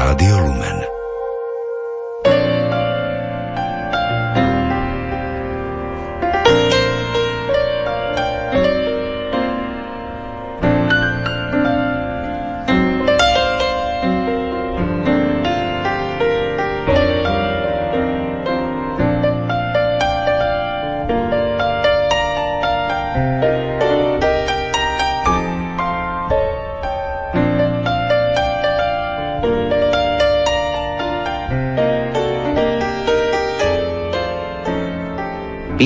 Rádio Lumen.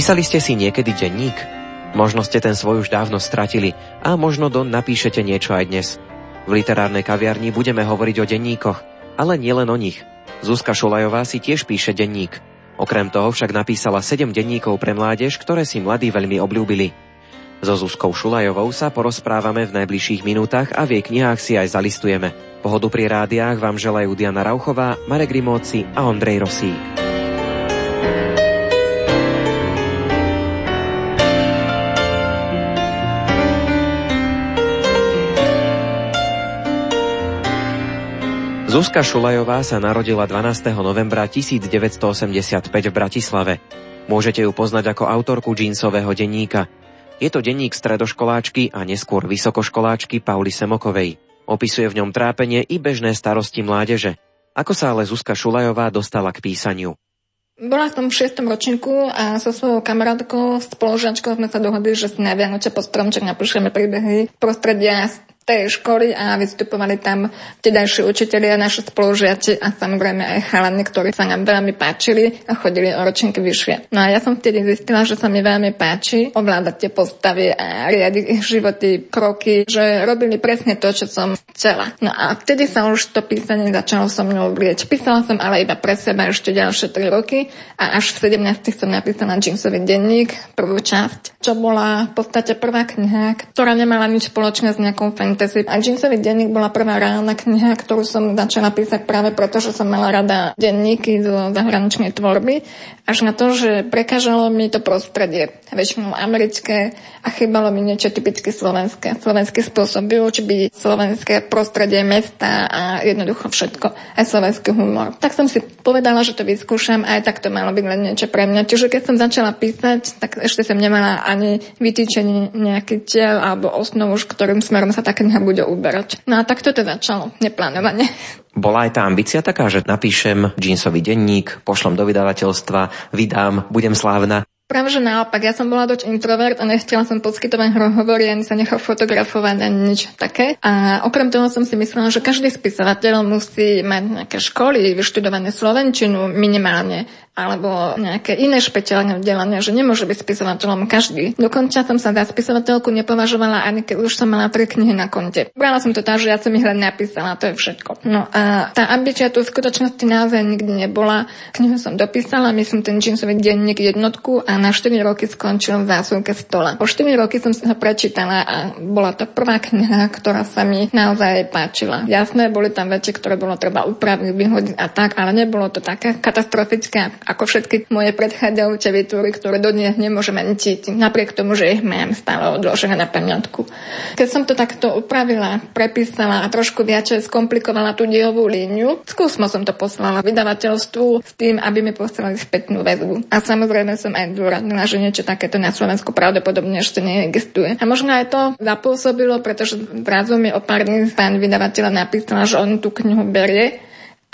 Písali ste si niekedy denník? Možno ste ten svoj už dávno stratili a možno do napíšete niečo aj dnes. V literárnej kaviarni budeme hovoriť o denníkoch, ale nielen o nich. Zuzka Šulajová si tiež píše denník. Okrem toho však napísala 7 denníkov pre mládež, ktoré si mladí veľmi obľúbili. So Zuzkou Šulajovou sa porozprávame v najbližších minútach a v jej knihách si aj zalistujeme. Pohodu pri rádiách vám želajú Diana Rauchová, Marek Rimóci a Ondrej Rosík. Zuzka Šulajová sa narodila 12. novembra 1985 v Bratislave. Môžete ju poznať ako autorku džínsového denníka. Je to denník stredoškoláčky a neskôr vysokoškoláčky Pauli Semokovej. Opisuje v ňom trápenie i bežné starosti mládeže. Ako sa ale Zuzka Šulajová dostala k písaniu? Bola som v 6. ročníku a so svojou kamarátkou, spoložiačkou sme sa dohodli, že si na Vianoče po stromček napíšeme príbehy prostredia tej školy a vystupovali tam tedajší učiteľi a naši spolužiaci a samozrejme aj chalani, ktorí sa nám veľmi páčili a chodili o ročníky vyššie. No a ja som vtedy zistila, že sa mi veľmi páči ovládať tie postavy a riadiť ich životy, kroky, že robili presne to, čo som chcela. No a vtedy sa už to písanie začalo so mnou vlieť. Písala som ale iba pre seba ešte ďalšie 3 roky a až v 17 som napísala Jamesový denník, prvú časť, čo bola v podstate prvá kniha, ktorá nemala nič spoločné s nejakou fan fantasy. A Jeansový denník bola prvá reálna kniha, ktorú som začala písať práve preto, že som mala rada denníky zo zahraničnej tvorby. Až na to, že prekážalo mi to prostredie, väčšinou americké a chýbalo mi niečo typicky slovenské. Slovenský spôsob vyučby, slovenské prostredie mesta a jednoducho všetko. Aj slovenský humor. Tak som si povedala, že to vyskúšam aj tak to malo byť len niečo pre mňa. Čiže keď som začala písať, tak ešte som nemala ani vytýčený nejaký cieľ alebo osnovu, ktorým smerom sa také kniha bude uberať. No a takto to začalo, neplánovane. Bola aj tá ambícia taká, že napíšem džínsový denník, pošlom do vydavateľstva, vydám, budem slávna. Práve, že naopak, ja som bola dosť introvert a nechcela som poskytovať rozhovory ani sa nechal fotografovať ani nič také. A okrem toho som si myslela, že každý spisovateľ musí mať nejaké školy, vyštudované slovenčinu minimálne alebo nejaké iné špeciálne vzdelanie, že nemôže byť spisovateľom každý. Dokonca som sa za spisovateľku nepovažovala ani keď už som mala tri knihy na konte. Brala som to tak, že ja som ich len napísala, to je všetko. No a tá ambícia tu v skutočnosti naozaj nikdy nebola. Knihu som dopísala, myslím ten džinsový denník jednotku a na 4 roky skončil v zásuvke stola. Po 4 roky som ho prečítala a bola to prvá kniha, ktorá sa mi naozaj páčila. Jasné, boli tam veci, ktoré bolo treba upraviť, vyhodiť a tak, ale nebolo to také katastrofické, ako všetky moje predchádzajúce vytvory, ktoré dodnes nemôžem ani cítiť, napriek tomu, že ich mám stále odložené na pamiatku. Keď som to takto upravila, prepísala a trošku viacej skomplikovala tú dielovú líniu, skúsmo som to poslala vydavateľstvu s tým, aby mi poslali spätnú väzbu. A samozrejme som aj dôraznila, že niečo takéto na Slovensku pravdepodobne ešte neexistuje. A možno aj to zapôsobilo, pretože zrazu mi o pár dní pán vydavateľa napísala, že on tú knihu berie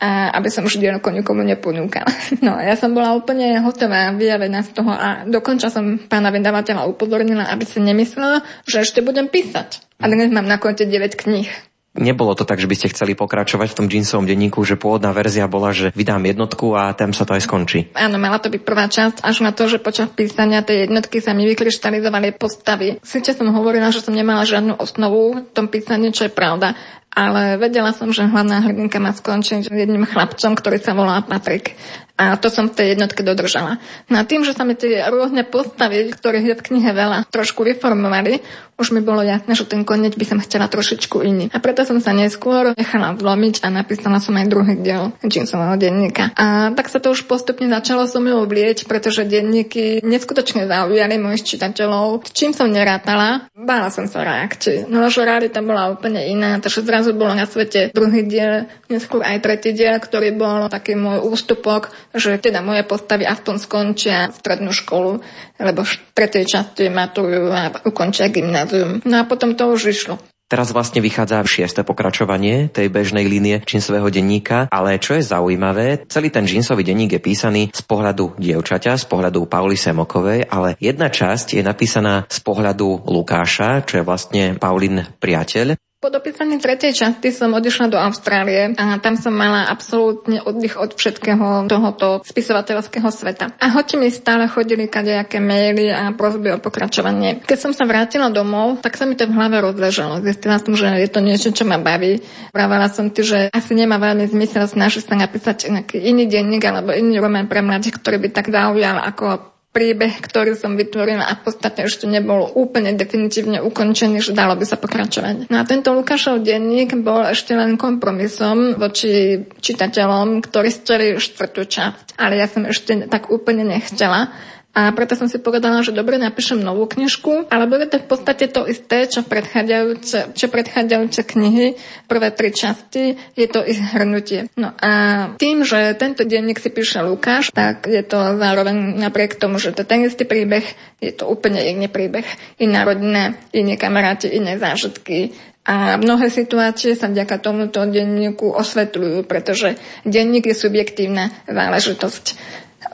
a aby som už dielko nikomu neponúkala. No ja som bola úplne hotová, vyjavená z toho a dokonča som pána vydavateľa upozornila, aby si nemyslela, že ešte budem písať. A dnes mám na konte 9 kníh. Nebolo to tak, že by ste chceli pokračovať v tom džinsovom denníku, že pôvodná verzia bola, že vydám jednotku a tam sa to aj skončí. Áno, mala to byť prvá časť, až na to, že počas písania tej jednotky sa mi vykryštalizovali postavy. Sice som hovorila, že som nemala žiadnu osnovu v tom písaní, čo je pravda, ale vedela som, že hlavná hrdinka má skončiť jedným chlapcom, ktorý sa volá Patrik. A to som v tej jednotke dodržala. No a tým, že sa mi tie rôzne postavy, ktorých je v knihe veľa, trošku vyformovali, už mi bolo jasné, že ten koniec by som chcela trošičku iný. A preto som sa neskôr nechala vlomiť a napísala som aj druhý diel Jamesového denníka. A tak sa to už postupne začalo so mnou vlieť, pretože denníky neskutočne zaujali mojich čitateľov. Čím som nerátala, bála som sa reakcií. No že realita bola úplne iná, takže bolo na svete druhý diel, neskôr aj tretí diel, ktorý bol taký môj ústupok, že teda moje postavy aspoň skončia strednú školu, lebo v tretej časti maturujú a ukončia gymnázium. No a potom to už išlo. Teraz vlastne vychádza šieste pokračovanie tej bežnej línie džinsového denníka, ale čo je zaujímavé, celý ten džinsový denník je písaný z pohľadu dievčaťa, z pohľadu Pauly Semokovej, ale jedna časť je napísaná z pohľadu Lukáša, čo je vlastne Paulin priateľ. Po dopísaní tretej časti som odišla do Austrálie a tam som mala absolútne oddych od všetkého tohoto spisovateľského sveta. A hoci mi stále chodili kadejaké maily a prosby o pokračovanie. Keď som sa vrátila domov, tak sa mi to v hlave rozležalo. Zistila som, že je to niečo, čo ma baví. Vravela som ti, že asi nemá veľmi zmysel snažiť sa napísať nejaký iný denník alebo iný román pre mladých, ktorý by tak zaujal ako príbeh, ktorý som vytvorila a v podstate ešte nebol úplne definitívne ukončený, že dalo by sa pokračovať. No a tento Lukášov denník bol ešte len kompromisom voči čitateľom, ktorí chceli štvrtú časť, ale ja som ešte tak úplne nechcela. A preto som si povedala, že dobre, napíšem novú knižku, ale bude to v podstate to isté, čo predchádzajúce, čo predchádzajúce knihy, prvé tri časti, je to ich hrnutie. No a tým, že tento denník si píše Lukáš, tak je to zároveň napriek tomu, že to ten istý príbeh, je to úplne iný príbeh. Iná rodina, iní kamaráti, iné zážitky, a mnohé situácie sa vďaka tomuto denníku osvetľujú, pretože denník je subjektívna záležitosť.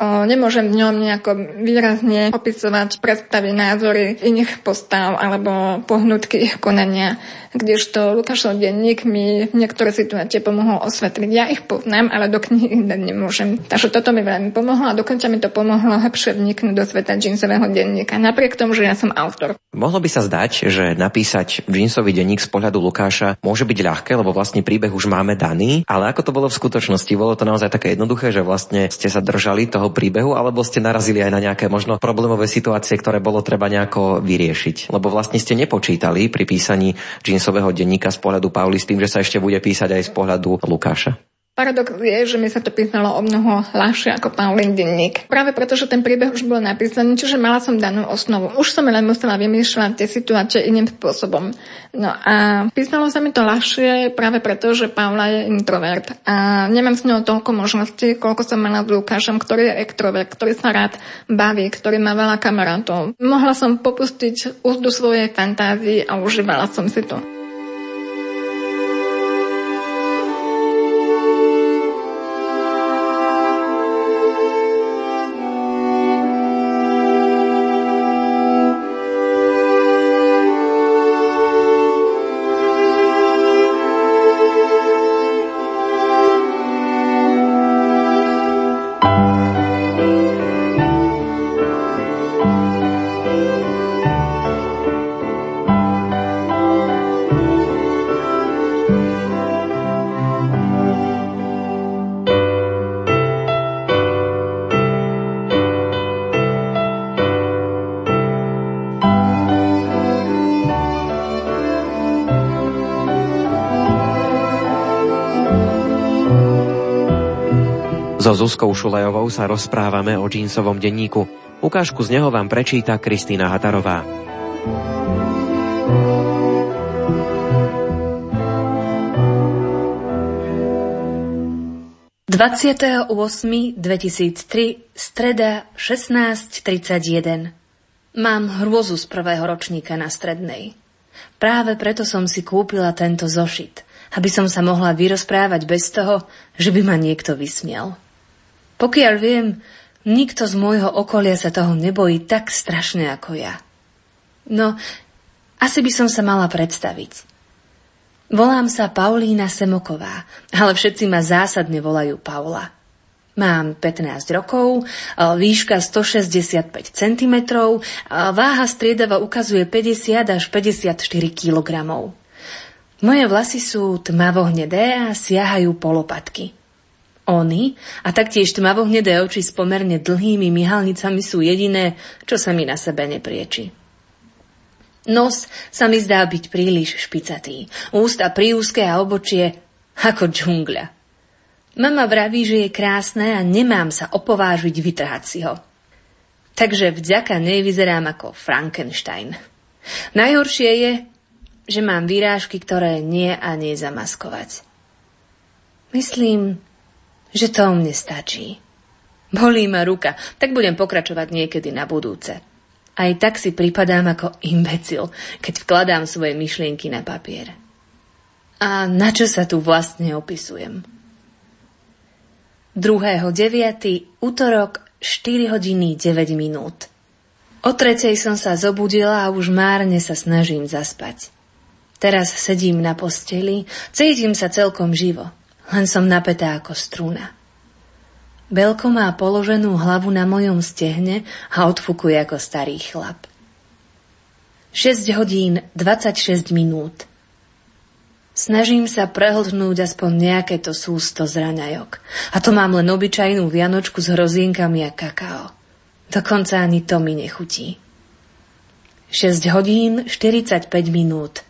Nemôžem v ňom nejako výrazne opisovať predstavy, názory iných postav alebo pohnutky ich konania kdežto Lukášov denník mi niektoré situácie pomohol osvetliť. Ja ich poznám, ale do knihy dať nemôžem. Takže toto mi veľmi pomohlo a dokonca mi to pomohlo lepšie vniknúť do sveta džinsového denníka, napriek tomu, že ja som autor. Mohlo by sa zdať, že napísať džinsový denník z pohľadu Lukáša môže byť ľahké, lebo vlastne príbeh už máme daný, ale ako to bolo v skutočnosti? Bolo to naozaj také jednoduché, že vlastne ste sa držali toho príbehu, alebo ste narazili aj na nejaké možno problémové situácie, ktoré bolo treba nejako vyriešiť? Lebo vlastne ste nepočítali pri písaní džinsového biznisového denníka z pohľadu Pauli s tým, že sa ešte bude písať aj z pohľadu Lukáša? Paradox je, že mi sa to písalo o mnoho ľahšie ako Paulín denník. Práve preto, že ten príbeh už bol napísaný, čiže mala som danú osnovu. Už som len musela vymýšľať tie situácie iným spôsobom. No a písalo sa mi to ľahšie práve preto, že Paula je introvert a nemám s ňou toľko možností, koľko som mala s Lukášom, ktorý je extrovert, ktorý sa rád baví, ktorý má veľa kamarátov. Mohla som popustiť úzdu svojej fantázii a užívala som si to. Zuzkou Šulejovou sa rozprávame o džínsovom denníku. Ukážku z neho vám prečíta Kristýna Hatarová. ...28.2003, streda 16.31. Mám hrôzu z prvého ročníka na strednej. Práve preto som si kúpila tento zošit, aby som sa mohla vyrozprávať bez toho, že by ma niekto vysmiel. Pokiaľ viem, nikto z môjho okolia sa toho nebojí tak strašne ako ja. No, asi by som sa mala predstaviť. Volám sa Paulína Semoková, ale všetci ma zásadne volajú Paula. Mám 15 rokov, výška 165 cm, váha striedava ukazuje 50 až 54 kg. Moje vlasy sú tmavo-hnedé a siahajú po Oni a taktiež tmavohnedé oči s pomerne dlhými myhalnicami sú jediné, čo sa mi na sebe neprieči. Nos sa mi zdá byť príliš špicatý, ústa priúzke a obočie ako džungľa. Mama vraví, že je krásne a nemám sa opovážiť vytrhať si ho. Takže vďaka nej vyzerám ako Frankenstein. Najhoršie je, že mám výrážky, ktoré nie a nie zamaskovať. Myslím, že to mne stačí. Bolí ma ruka, tak budem pokračovať niekedy na budúce. Aj tak si pripadám ako imbecil, keď vkladám svoje myšlienky na papier. A na čo sa tu vlastne opisujem? 2.9. útorok 4 hodiny 9 minút. O tretej som sa zobudila a už márne sa snažím zaspať. Teraz sedím na posteli, cítim sa celkom živo, len som napätá ako struna. Belko má položenú hlavu na mojom stehne a odfukuje ako starý chlap. 6 hodín 26 minút. Snažím sa prehltnúť aspoň nejaké to sústo z. A to mám len obyčajnú vianočku s hrozienkami a kakao. Dokonca ani to mi nechutí. 6 hodín 45 minút.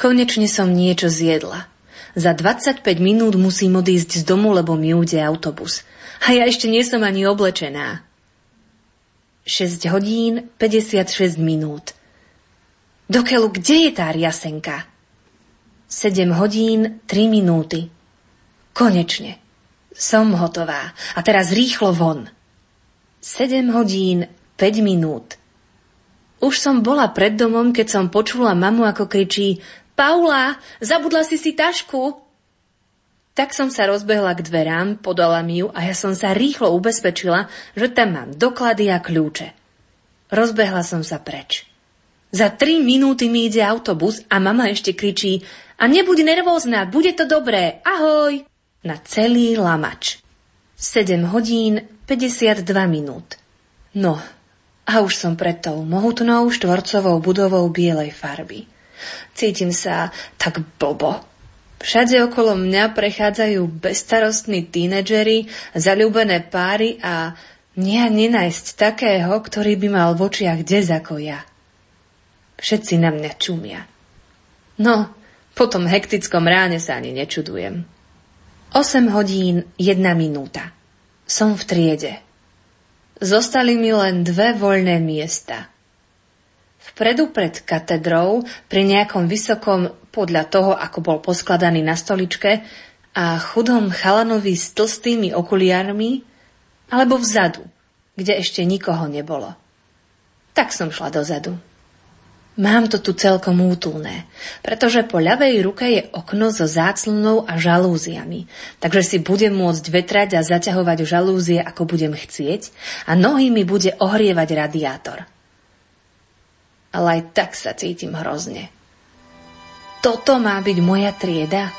Konečne som niečo zjedla. Za 25 minút musím odísť z domu, lebo mi ujde autobus. A ja ešte nie som ani oblečená. 6 hodín 56 minút. Dokelu, kde je tá riasenka? 7 hodín 3 minúty. Konečne. Som hotová. A teraz rýchlo von. 7 hodín 5 minút. Už som bola pred domom, keď som počula mamu, ako kričí Paula, zabudla si si tašku. Tak som sa rozbehla k dverám, podala mi ju a ja som sa rýchlo ubezpečila, že tam mám doklady a kľúče. Rozbehla som sa preč. Za tri minúty mi ide autobus a mama ešte kričí a nebuď nervózna, bude to dobré, ahoj! Na celý lamač. 7 hodín 52 minút. No, a už som pred tou mohutnou štvorcovou budovou bielej farby. Cítim sa tak blbo, Všade okolo mňa prechádzajú bezstarostní tínedžeri, zalúbené páry a nie nenájsť takého, ktorý by mal v očiach dez ako ja. Všetci na mňa čumia. No, po tom hektickom ráne sa ani nečudujem. 8 hodín 1 minúta. Som v triede. Zostali mi len dve voľné miesta. Vpredu pred katedrou, pri nejakom vysokom podľa toho, ako bol poskladaný na stoličke a chudom chalanovi s tlstými okuliarmi, alebo vzadu, kde ešte nikoho nebolo. Tak som šla dozadu. Mám to tu celkom útulné, pretože po ľavej ruke je okno so záclnou a žalúziami, takže si budem môcť vetrať a zaťahovať žalúzie, ako budem chcieť a nohy mi bude ohrievať radiátor. Ale aj tak sa cítim hrozne. Toto má byť moja trieda?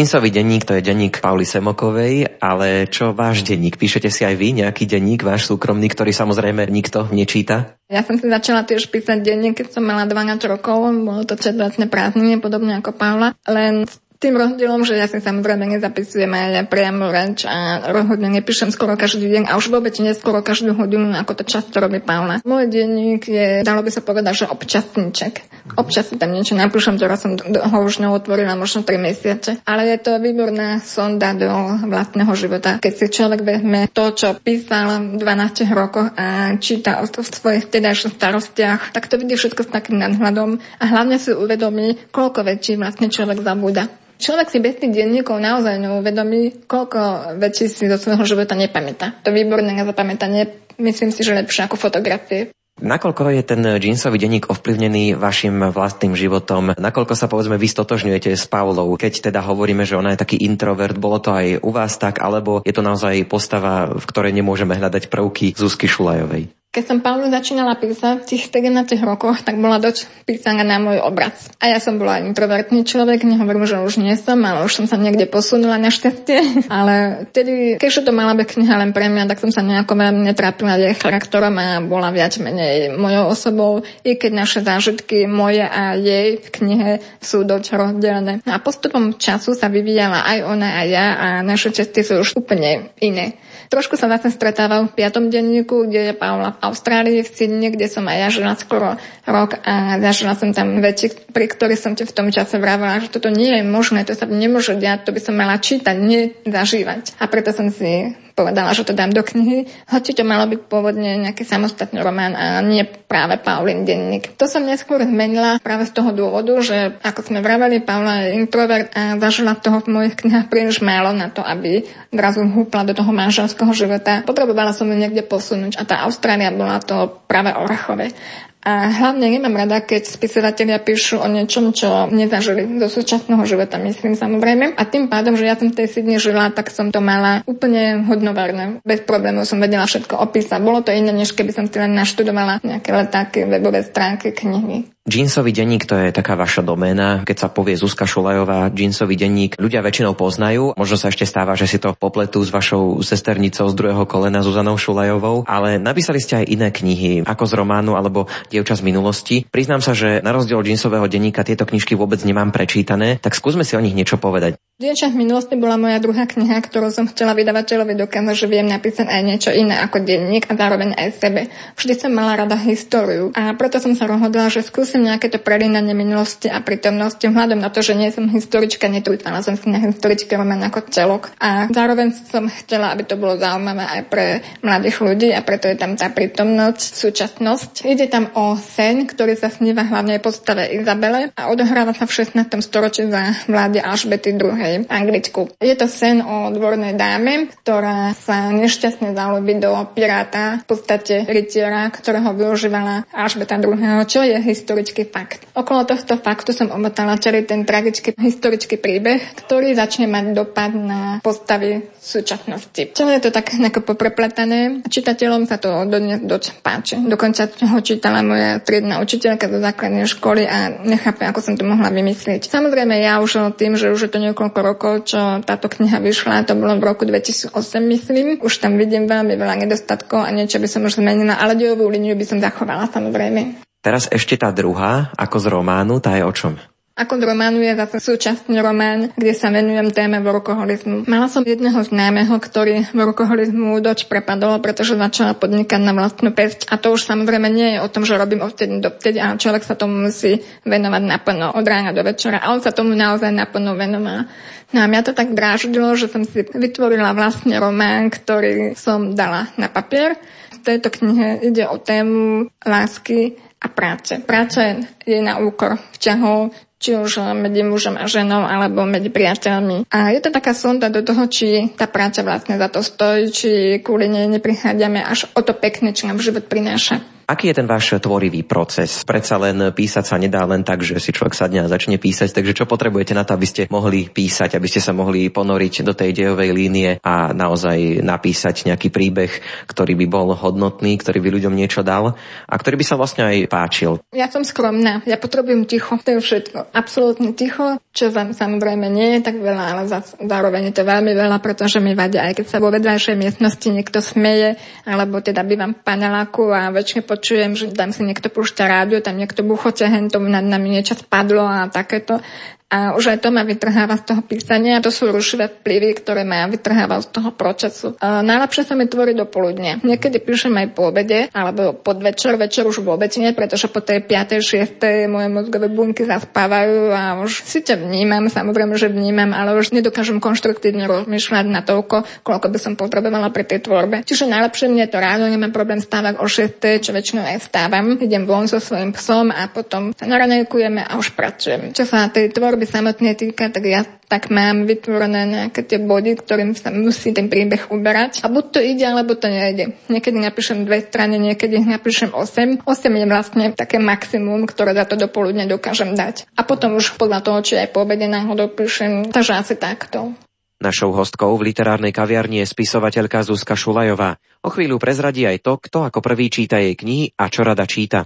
Džínsový denník to je denník Pauli Semokovej, ale čo váš denník? Píšete si aj vy nejaký denník, váš súkromný, ktorý samozrejme nikto nečíta? Ja som si začala tiež písať denník, keď som mala 12 rokov, bolo to četvrtné prázdniny, podobne ako Paula, len tým rozdielom, že ja si samozrejme nezapisujem aj priamo reč a rozhodne nepíšem skoro každý deň a už vôbec neskoro každú hodinu, ako to často robí Paula. Môj denník je, dalo by sa povedať, že občasníček. Občas si tam niečo napíšem, teraz som ho už neotvorila možno 3 mesiace. Ale je to výborná sonda do vlastného života. Keď si človek vezme to, čo písal v 12 rokoch a číta o svojich vtedajších starostiach, tak to vidí všetko s takým nadhľadom a hlavne si uvedomí, koľko väčší vlastne človek zabúda. Človek si bez tých denníkov naozaj neuvedomí, koľko vecí si zo svojho života nepamätá. To výborné na zapamätanie myslím si, že lepšie ako fotografie. Nakoľko je ten džínsový denník ovplyvnený vašim vlastným životom? Nakoľko sa povedzme vy stotožňujete s Paulou? Keď teda hovoríme, že ona je taký introvert, bolo to aj u vás tak, alebo je to naozaj postava, v ktorej nemôžeme hľadať prvky Zuzky Šulajovej? Keď som Paulu začínala písať v tých 17 rokoch, tak bola dosť písaná na môj obraz. A ja som bola introvertný človek, nehovorím, že už nie som, ale už som sa niekde posunula našťastie. Ale vtedy, keďže to mala byť kniha len pre mňa, tak som sa nejako veľmi netrápila jej charakterom a bola viac menej mojou osobou, i keď naše zážitky moje a jej v knihe sú dosť rozdelené. A postupom času sa vyvíjala aj ona a ja a naše cesty sú už úplne iné. Trošku sa vlastne stretávam v piatom denníku, kde je Paula v Austrálii, v Sydney, kde som aj ja žila skoro rok a zažila som tam veci, pri ktorých som ti v tom čase vravila, že toto nie je možné, to sa nemôže diať, to by som mala čítať, nie zažívať. A preto som si povedala, že to dám do knihy, hoci to malo byť pôvodne nejaký samostatný román a nie práve Paulin denník. To som neskôr zmenila práve z toho dôvodu, že ako sme vraveli, Paula je introvert a zažila toho v mojich knihách príliš málo na to, aby zrazu húpla do toho manželského života. Potrebovala som ju niekde posunúť a tá Austrália bola to práve Orachové. A hlavne nemám rada, keď spisovatelia píšu o niečom, čo nezažili do súčasného života, myslím samozrejme. A tým pádom, že ja som v tej Sydney žila, tak som to mala úplne hodnoverné. Bez problémov som vedela všetko opísať. Bolo to iné, než keby som si len naštudovala nejaké letáky, webové stránky, knihy. Jeansový denník to je taká vaša doména. Keď sa povie Zuzka Šulajová, jeansový denník, ľudia väčšinou poznajú. Možno sa ešte stáva, že si to popletú s vašou sesternicou z druhého kolena Zuzanou Šulajovou, ale napísali ste aj iné knihy, ako z románu alebo Dievča z minulosti. Priznám sa, že na rozdiel od jeansového denníka tieto knižky vôbec nemám prečítané, tak skúsme si o nich niečo povedať. Dievča v minulosti bola moja druhá kniha, ktorú som chcela vydavateľovi dokázať, že viem napísať aj niečo iné ako denník a zároveň aj sebe. Vždy som mala rada históriu a preto som sa rozhodla, že skúsim nejaké to prelínanie minulosti a prítomnosti vzhľadom na to, že nie som historička, netrúcala som si na historičke román ako celok. A zároveň som chcela, aby to bolo zaujímavé aj pre mladých ľudí a preto je tam tá prítomnosť, súčasnosť. Ide tam o sen, ktorý sa sníva hlavne postave Izabele a odohráva sa v 16. storočí za vlády Alžbety II Anglicku. Je to sen o dvornej dáme, ktorá sa nešťastne zalúbi do piráta, v podstate rytiera, ktorého využívala Alžbeta II, čo je historický fakt. Okolo tohto faktu som omotala celý ten tragický historický príbeh, ktorý začne mať dopad na postavy súčasnosti. Celé je to tak nejako poprepletané. Čitateľom sa to dodnes dosť páči. Dokonca ho čítala moja triedna učiteľka zo základnej školy a nechápe, ako som to mohla vymyslieť. Samozrejme, ja už tým, že už je to niekoľko rokov, čo táto kniha vyšla, to bolo v roku 2008, myslím. Už tam vidím veľmi veľa nedostatkov a niečo by som už zmenila, ale dejovú líniu by som zachovala samozrejme. Teraz ešte tá druhá, ako z románu, tá je o čom? Ako z románu je zase súčasný román, kde sa venujem téme workoholizmu. Mala som jedného známeho, ktorý workoholizmu doč prepadol, pretože začala podnikať na vlastnú pesť. A to už samozrejme nie je o tom, že robím odtedy do vtedy, ale človek sa tomu musí venovať naplno od rána do večera. A on sa tomu naozaj naplno venoval. No a mňa to tak dráždilo, že som si vytvorila vlastne román, ktorý som dala na papier. V tejto knihe ide o tému lásky a práce. Práca je na úkor vzťahov, či už medzi mužom a ženou, alebo medzi priateľmi. A je to taká sonda do toho, či tá práca vlastne za to stojí, či kvôli nej neprichádzame až o to pekné, čo nám život prináša. Aký je ten váš tvorivý proces? Predsa len písať sa nedá len tak, že si človek sadne a začne písať, takže čo potrebujete na to, aby ste mohli písať, aby ste sa mohli ponoriť do tej dejovej línie a naozaj napísať nejaký príbeh, ktorý by bol hodnotný, ktorý by ľuďom niečo dal a ktorý by sa vlastne aj páčil. Ja som skromná, ja potrebujem ticho, to je všetko. Absolútne ticho, čo samozrejme nie je tak veľa, ale zároveň je to veľmi veľa, pretože mi vadia, aj keď sa vo vedľajšej miestnosti niekto smeje, alebo teda bývam v paneláku a väčšine počujem, že tam si niekto púšťa rádio, tam niekto buchoce, hentom nad nami niečo spadlo a takéto. A už aj to ma vytrháva z toho písania. To sú rušivé vplyvy, ktoré ma vytrháva z toho procesu. A najlepšie sa mi tvorí do poludnia. Niekedy píšem aj po obede, alebo pod večer, večer už vôbec nie, pretože po tej 5. 6. moje mozgové bunky zaspávajú a už si ťa vnímam, samozrejme, že vnímam, ale už nedokážem konštruktívne rozmýšľať na toľko, koľko by som potrebovala pri tej tvorbe. Čiže najlepšie mne to ráno, nemám problém stávať o 6. čo väčšinou aj stávam. Idem von so svojím psom a potom sa naranejkujeme a už pracujem. Čo sa tej tvorby samotné týka, tak ja tak mám vytvorené nejaké tie body, ktorým sa musí ten príbeh uberať. A buď to ide, alebo to nejde. Niekedy napíšem dve strany, niekedy napíšem 8. 8 je vlastne také maximum, ktoré za to dopoludne dokážem dať. A potom už podľa toho, či aj po obede náhodou píšem, takže asi takto. Našou hostkou v literárnej kaviarni je spisovateľka Zuzka Šulajová. O chvíľu prezradí aj to, kto ako prvý číta jej knihy a čo rada číta.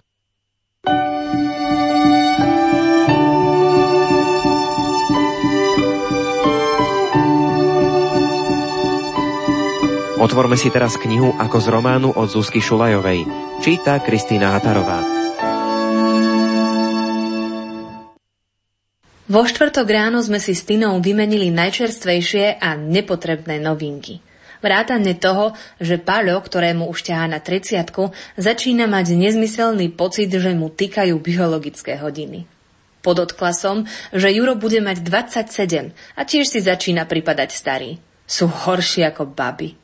Otvorme si teraz knihu ako z románu od Zuzky Šulajovej. Číta Kristýna Hatarová. Vo štvrtok ráno sme si s Tinou vymenili najčerstvejšie a nepotrebné novinky. Vrátane toho, že Paľo, ktorému už ťahá na 30 začína mať nezmyselný pocit, že mu týkajú biologické hodiny. Podotkla som, že Juro bude mať 27 a tiež si začína pripadať starý. Sú horší ako baby.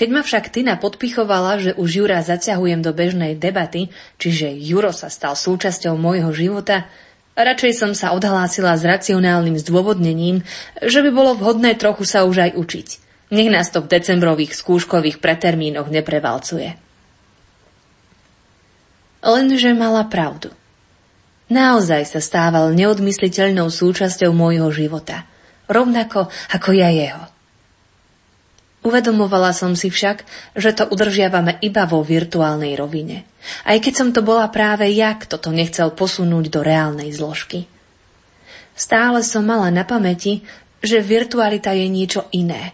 Keď ma však Tina podpichovala, že už Jura zaťahujem do bežnej debaty, čiže Juro sa stal súčasťou môjho života, radšej som sa odhlásila s racionálnym zdôvodnením, že by bolo vhodné trochu sa už aj učiť. Nech nás to v decembrových skúškových pretermínoch neprevalcuje. Lenže mala pravdu. Naozaj sa stával neodmysliteľnou súčasťou môjho života, rovnako ako ja jeho. Uvedomovala som si však, že to udržiavame iba vo virtuálnej rovine. Aj keď som to bola práve ja, kto to nechcel posunúť do reálnej zložky. Stále som mala na pamäti, že virtualita je niečo iné.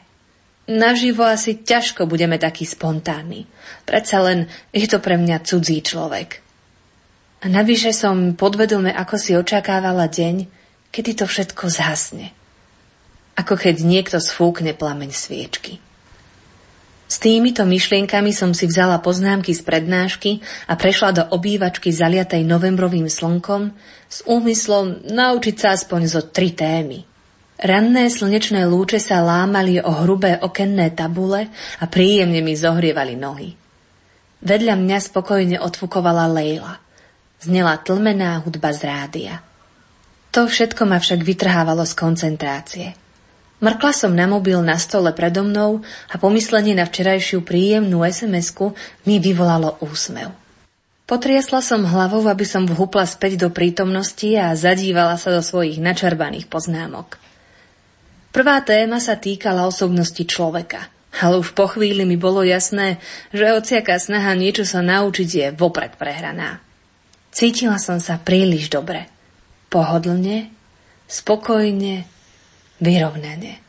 Naživo asi ťažko budeme takí spontánni. Predsa len je to pre mňa cudzí človek. A navyše som podvedome ako si očakávala deň, kedy to všetko zhasne. Ako keď niekto sfúkne plameň sviečky. S týmito myšlienkami som si vzala poznámky z prednášky a prešla do obývačky zaliatej novembrovým slnkom s úmyslom naučiť sa aspoň zo tri témy. Ranné slnečné lúče sa lámali o hrubé okenné tabule a príjemne mi zohrievali nohy. Vedľa mňa spokojne odfukovala Leila. Znela tlmená hudba z rádia. To všetko ma však vytrhávalo z koncentrácie – Mrkla som na mobil na stole predo mnou a pomyslenie na včerajšiu príjemnú sms mi vyvolalo úsmev. Potriesla som hlavou, aby som vhupla späť do prítomnosti a zadívala sa do svojich načerbaných poznámok. Prvá téma sa týkala osobnosti človeka, ale už po chvíli mi bolo jasné, že hociaká snaha niečo sa naučiť je vopred prehraná. Cítila som sa príliš dobre. Pohodlne, spokojne, vyrovnane.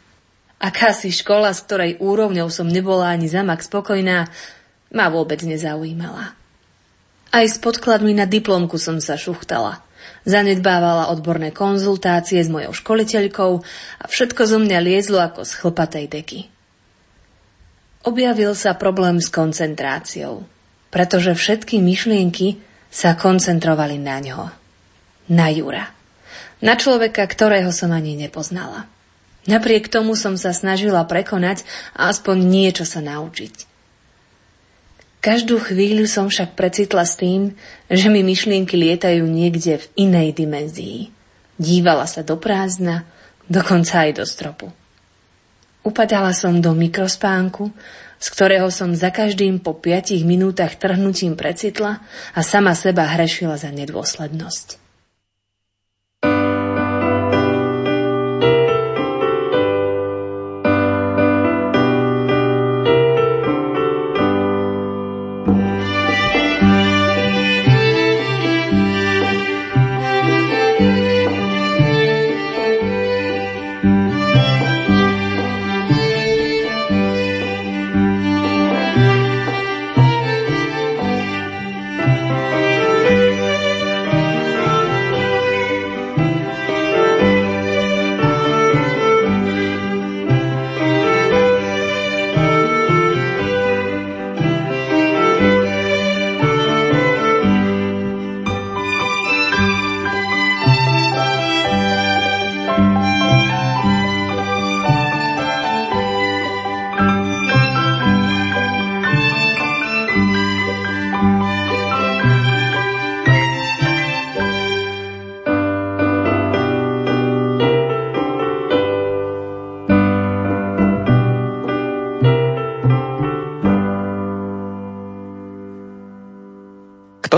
Akási škola, s ktorej úrovňou som nebola ani zamak spokojná, ma vôbec nezaujímala. Aj s podkladmi na diplomku som sa šuchtala. Zanedbávala odborné konzultácie s mojou školiteľkou a všetko zo mňa liezlo ako z chlpatej deky. Objavil sa problém s koncentráciou, pretože všetky myšlienky sa koncentrovali na ňo. Na Jura. Na človeka, ktorého som ani nepoznala. Napriek tomu som sa snažila prekonať a aspoň niečo sa naučiť. Každú chvíľu som však precitla s tým, že mi myšlienky lietajú niekde v inej dimenzii. Dívala sa do prázdna, dokonca aj do stropu. Upadala som do mikrospánku, z ktorého som za každým po piatich minútach trhnutím precitla a sama seba hrešila za nedôslednosť.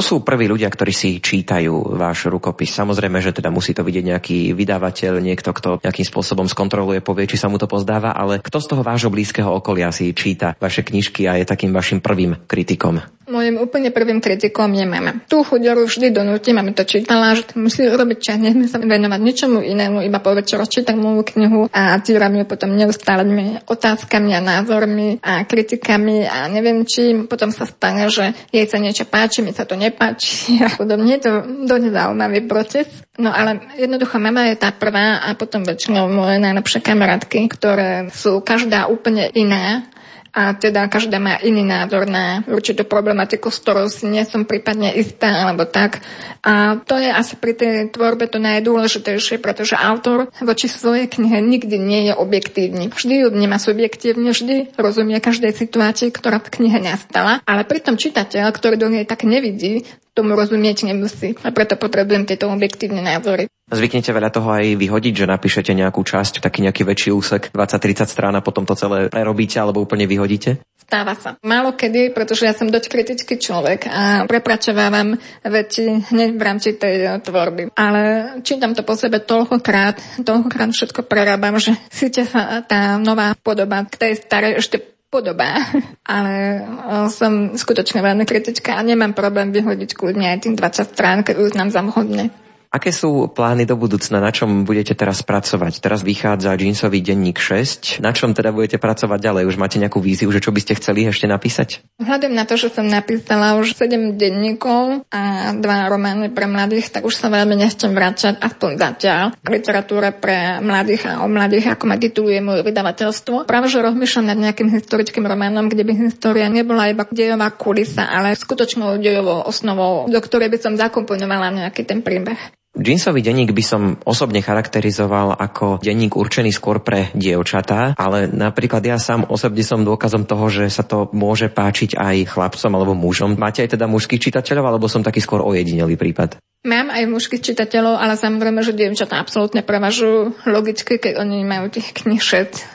Sú prví ľudia, ktorí si čítajú váš rukopis? Samozrejme, že teda musí to vidieť nejaký vydavateľ, niekto, kto nejakým spôsobom skontroluje, povie, či sa mu to pozdáva, ale kto z toho vášho blízkeho okolia si číta vaše knižky a je takým vašim prvým kritikom? Mojím úplne prvým kritikom je mama. Tú chuderu vždy donútim, aby to čítala, že to musí robiť čas, nechme sa venovať ničomu inému, iba po večero čítam moju knihu a týram ju potom neustále otázkami a názormi a kritikami a neviem čím. Potom sa stane, že jej sa niečo páči, mi sa to nepáči a podobne. Je to dosť zaujímavý proces. No ale jednoducho mama je tá prvá a potom väčšinou moje najlepšie kamarátky, ktoré sú každá úplne iná a teda každá má iný názor na určitú problematiku, s ktorou si nie som prípadne istá alebo tak. A to je asi pri tej tvorbe to najdôležitejšie, pretože autor voči svojej knihe nikdy nie je objektívny. Vždy ju vníma subjektívne, vždy rozumie každej situácii, ktorá v knihe nastala, ale pritom čitateľ, ktorý do nej tak nevidí, tomu rozumieť nemusí. A preto potrebujem tieto objektívne názory. Zvyknete veľa toho aj vyhodiť, že napíšete nejakú časť, taký nejaký väčší úsek, 20-30 strán a potom to celé prerobíte alebo úplne vyhodíte? Stáva sa. Málo kedy, pretože ja som dosť kritický človek a prepračovávam veci hneď v rámci tej eh, tvorby. Ale čítam to po sebe toľkokrát, toľkokrát všetko prerábam, že síte sa tá nová podoba k tej starej ešte podobá, ale e, som skutočne veľmi kritická a nemám problém vyhodiť kľudne aj tým 20 strán, keď uznám za vhodné. Aké sú plány do budúcna? Na čom budete teraz pracovať? Teraz vychádza jeansový denník 6. Na čom teda budete pracovať ďalej? Už máte nejakú víziu, že čo by ste chceli ešte napísať? Vzhľadom na to, že som napísala už 7 denníkov a dva romány pre mladých, tak už sa veľmi nechcem vrácať aspoň zatiaľ k literatúre pre mladých a o mladých, ako ma tituluje moje vydavateľstvo. Práve, že rozmýšľam nad nejakým historickým románom, kde by história nebola iba dejová kulisa, ale skutočnou dejovou osnovou, do ktorej by som zakomponovala nejaký ten príbeh. Jeansový denník by som osobne charakterizoval ako denník určený skôr pre dievčatá, ale napríklad ja sám osobne som dôkazom toho, že sa to môže páčiť aj chlapcom alebo mužom. Máte aj teda mužských čitateľov, alebo som taký skôr ojedinelý prípad? Mám aj mužských čitateľov, ale samozrejme, že dievčatá absolútne prevažujú logicky, keď oni majú tých knih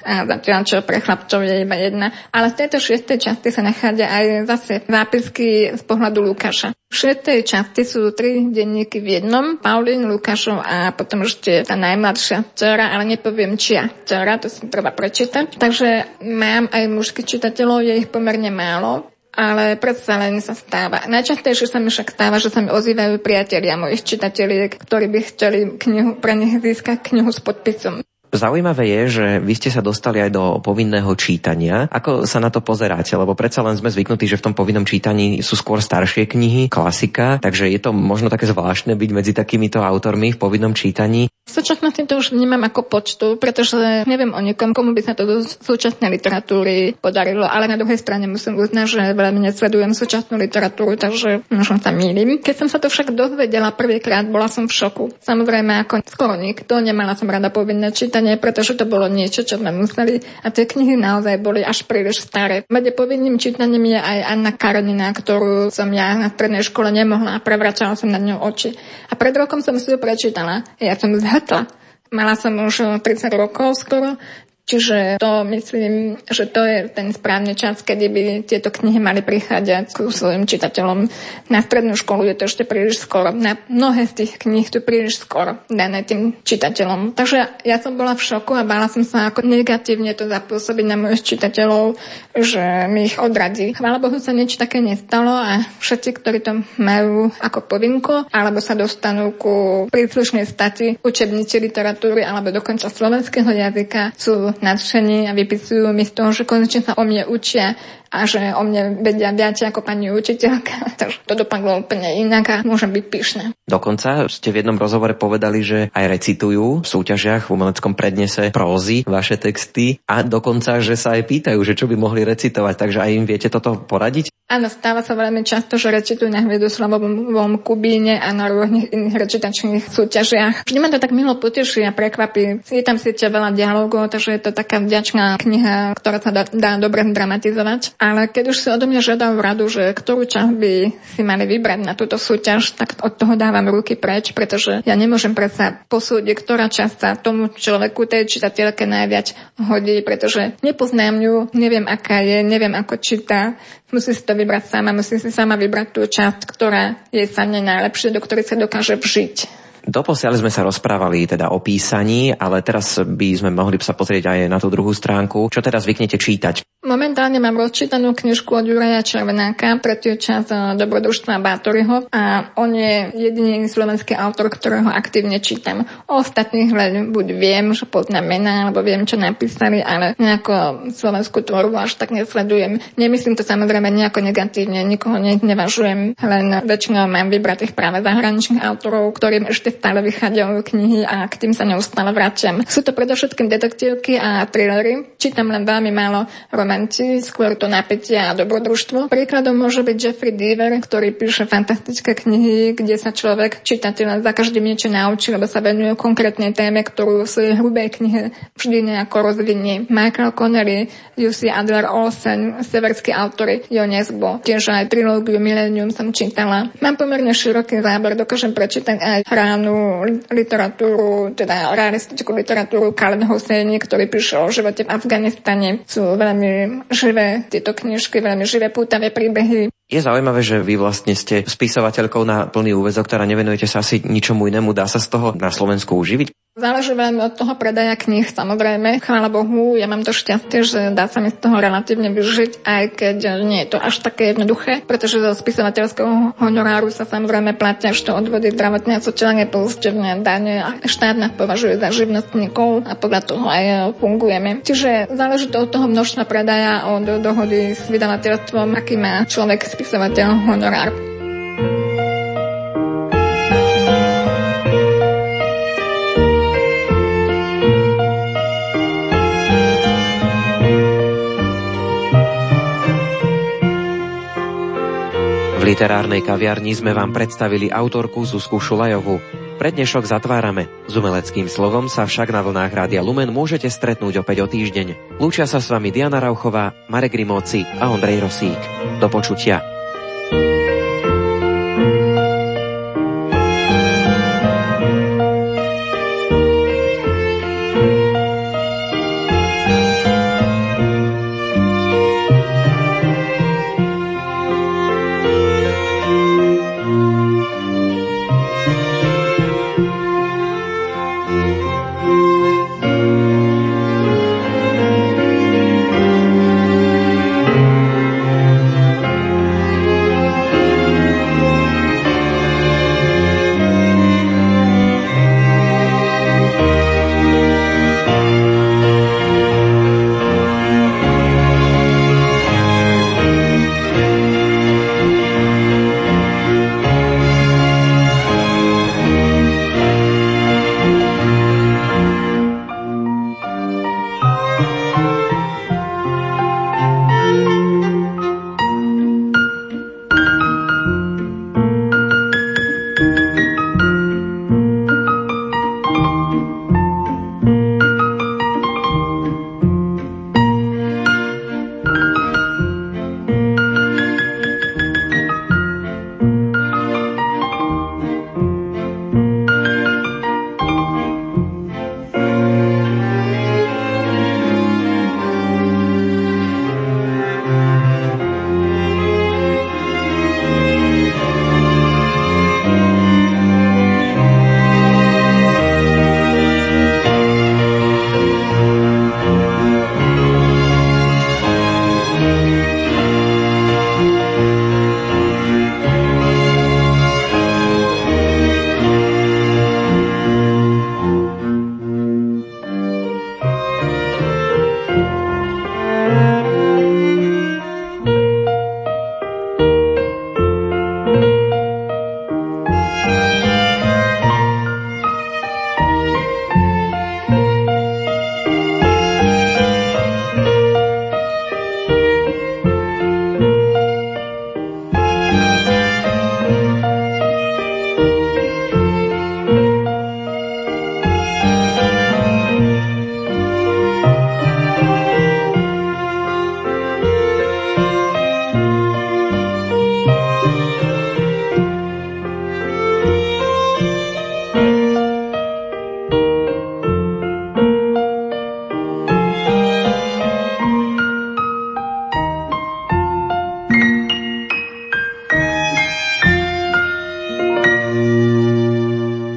a zatiaľ čo pre chlapcov je iba jedna. Ale v tejto šiestej časti sa nachádza aj zase zápisky z pohľadu Lukáša. V šiestej časti sú tri denníky v jednom, Paulín, Lukášov a potom ešte tá najmladšia dcera, ale nepoviem čia dcera, to si treba prečítať. Takže mám aj mužských čitateľov, je ich pomerne málo ale predsa len sa stáva. Najčastejšie sa mi však stáva, že sa mi ozývajú priatelia mojich čitateľiek, ktorí by chceli knihu, pre nich získať knihu s podpisom. Zaujímavé je, že vy ste sa dostali aj do povinného čítania. Ako sa na to pozeráte? Lebo predsa len sme zvyknutí, že v tom povinnom čítaní sú skôr staršie knihy, klasika, takže je to možno také zvláštne byť medzi takýmito autormi v povinnom čítaní. V súčasnosti to už vnímam ako počtu, pretože neviem o nikom, komu by sa to do súčasnej literatúry podarilo, ale na druhej strane musím uznať, že veľmi nesledujem súčasnú literatúru, takže možno sa mýlim. Keď som sa to však dozvedela prvýkrát, bola som v šoku. Samozrejme, ako skoro nikto, nemala som rada povinné čítanie, pretože to bolo niečo, čo sme museli a tie knihy naozaj boli až príliš staré. Medzi povinným čítaním je aj Anna Karenina, ktorú som ja na strednej škole nemohla a prevračala som na ňou oči. A pred rokom som si ju prečítala. Ja som zhatla. Mala som už 30 rokov skoro, Čiže to myslím, že to je ten správny čas, kedy by tieto knihy mali prichádzať k svojim čitateľom. Na strednú školu je to ešte príliš skoro. Na mnohé z tých kníh to príliš skoro dané tým čitateľom. Takže ja som bola v šoku a bála som sa ako negatívne to zapôsobiť na mojich čitateľov, že mi ich odradí. Chvála Bohu sa niečo také nestalo a všetci, ktorí to majú ako povinku, alebo sa dostanú ku príslušnej stati učebnici literatúry alebo dokonca slovenského jazyka, sú nadšení a vypisujú mi z toho, že konečne sa o mne učia a že o mne vedia viac ako pani učiteľka. Takže to dopadlo úplne inak a môžem byť pyšná. Dokonca ste v jednom rozhovore povedali, že aj recitujú v súťažiach v umeleckom prednese prózy vaše texty a dokonca, že sa aj pýtajú, že čo by mohli recitovať, takže aj im viete toto poradiť? Áno, stáva sa veľmi často, že recitujú na Hviedoslavovom Kubíne a na rôznych iných recitačných súťažiach. Vždy ma to tak milo poteší a prekvapí. Je tam síce veľa dialogov, takže je to taká vďačná kniha, ktorá sa dá, dá dobre dramatizovať. Ale keď už si odo mňa žiadal radu, že ktorú časť by si mali vybrať na túto súťaž, tak od toho dávam ruky preč, pretože ja nemôžem predsa posúdiť, ktorá časť sa tomu človeku, tej čitateľke najviac hodí, pretože nepoznám ju, neviem aká je, neviem ako číta, musí si to vybrať sama, musí si sama vybrať tú časť, ktorá je sa mne najlepšie, do ktorej sa dokáže vžiť. Doposiaľ sme sa rozprávali teda o písaní, ale teraz by sme mohli sa pozrieť aj na tú druhú stránku. Čo teda zvyknete čítať? Momentálne mám rozčítanú knižku od Juraja Červenáka, tretí čas eh, dobrodružstva Bátoryho a on je jediný slovenský autor, ktorého aktívne čítam. O ostatných len buď viem, že poznám mená, alebo viem, čo napísali, ale nejako slovenskú tvorbu až tak nesledujem. Nemyslím to samozrejme nejako negatívne, nikoho ne- nevažujem, len väčšinou mám vybratých práve zahraničných autorov, ktorým ešte stále vychádzajú knihy a k tým sa neustále vraciam. Sú to predovšetkým detektívky a thrillery. Čítam len veľmi málo romanci, skôr to napätie a dobrodružstvo. Príkladom môže byť Jeffrey Deaver, ktorý píše fantastické knihy, kde sa človek čitateľ za každým niečo naučí, lebo sa venuje konkrétnej téme, ktorú v svojej hrubej knihe vždy nejako rozvinie. Michael Connelly, Lucy Adler Olsen, severský autory Jonesbo. Tiež aj trilógiu Millennium som čítala. Mám pomerne široký záber, dokážem prečítať aj ránu literatúru, teda realistickú literatúru Khaled Hosseini, ktorý píše o živote v Afganistane. Sú veľmi živé tieto knižky, veľmi živé pútavé príbehy. Je zaujímavé, že vy vlastne ste spisovateľkou na plný úvezok, ktorá nevenujete sa asi ničomu inému. Dá sa z toho na Slovensku uživiť? Záleží veľmi od toho predaja kníh, samozrejme. Chvála Bohu, ja mám to šťastie, že dá sa mi z toho relatívne vyžiť, aj keď nie je to až také jednoduché, pretože zo spisovateľského honoráru sa samozrejme platia ešte odvody zdravotné a sociálne poistenie, dane a štát nás považuje za živnostníkov a podľa toho aj fungujeme. Čiže záleží to od toho množstva predaja, od dohody s vydavateľstvom, aký má človek spisovateľ honorár. Literárnej kaviarni sme vám predstavili autorku Zuzku Šulajovu. Prednešok zatvárame. S umeleckým slovom sa však na vlnách Rádia Lumen môžete stretnúť opäť o týždeň. Lúčia sa s vami Diana Rauchová, Marek Rimóci a Ondrej Rosík. Do počutia.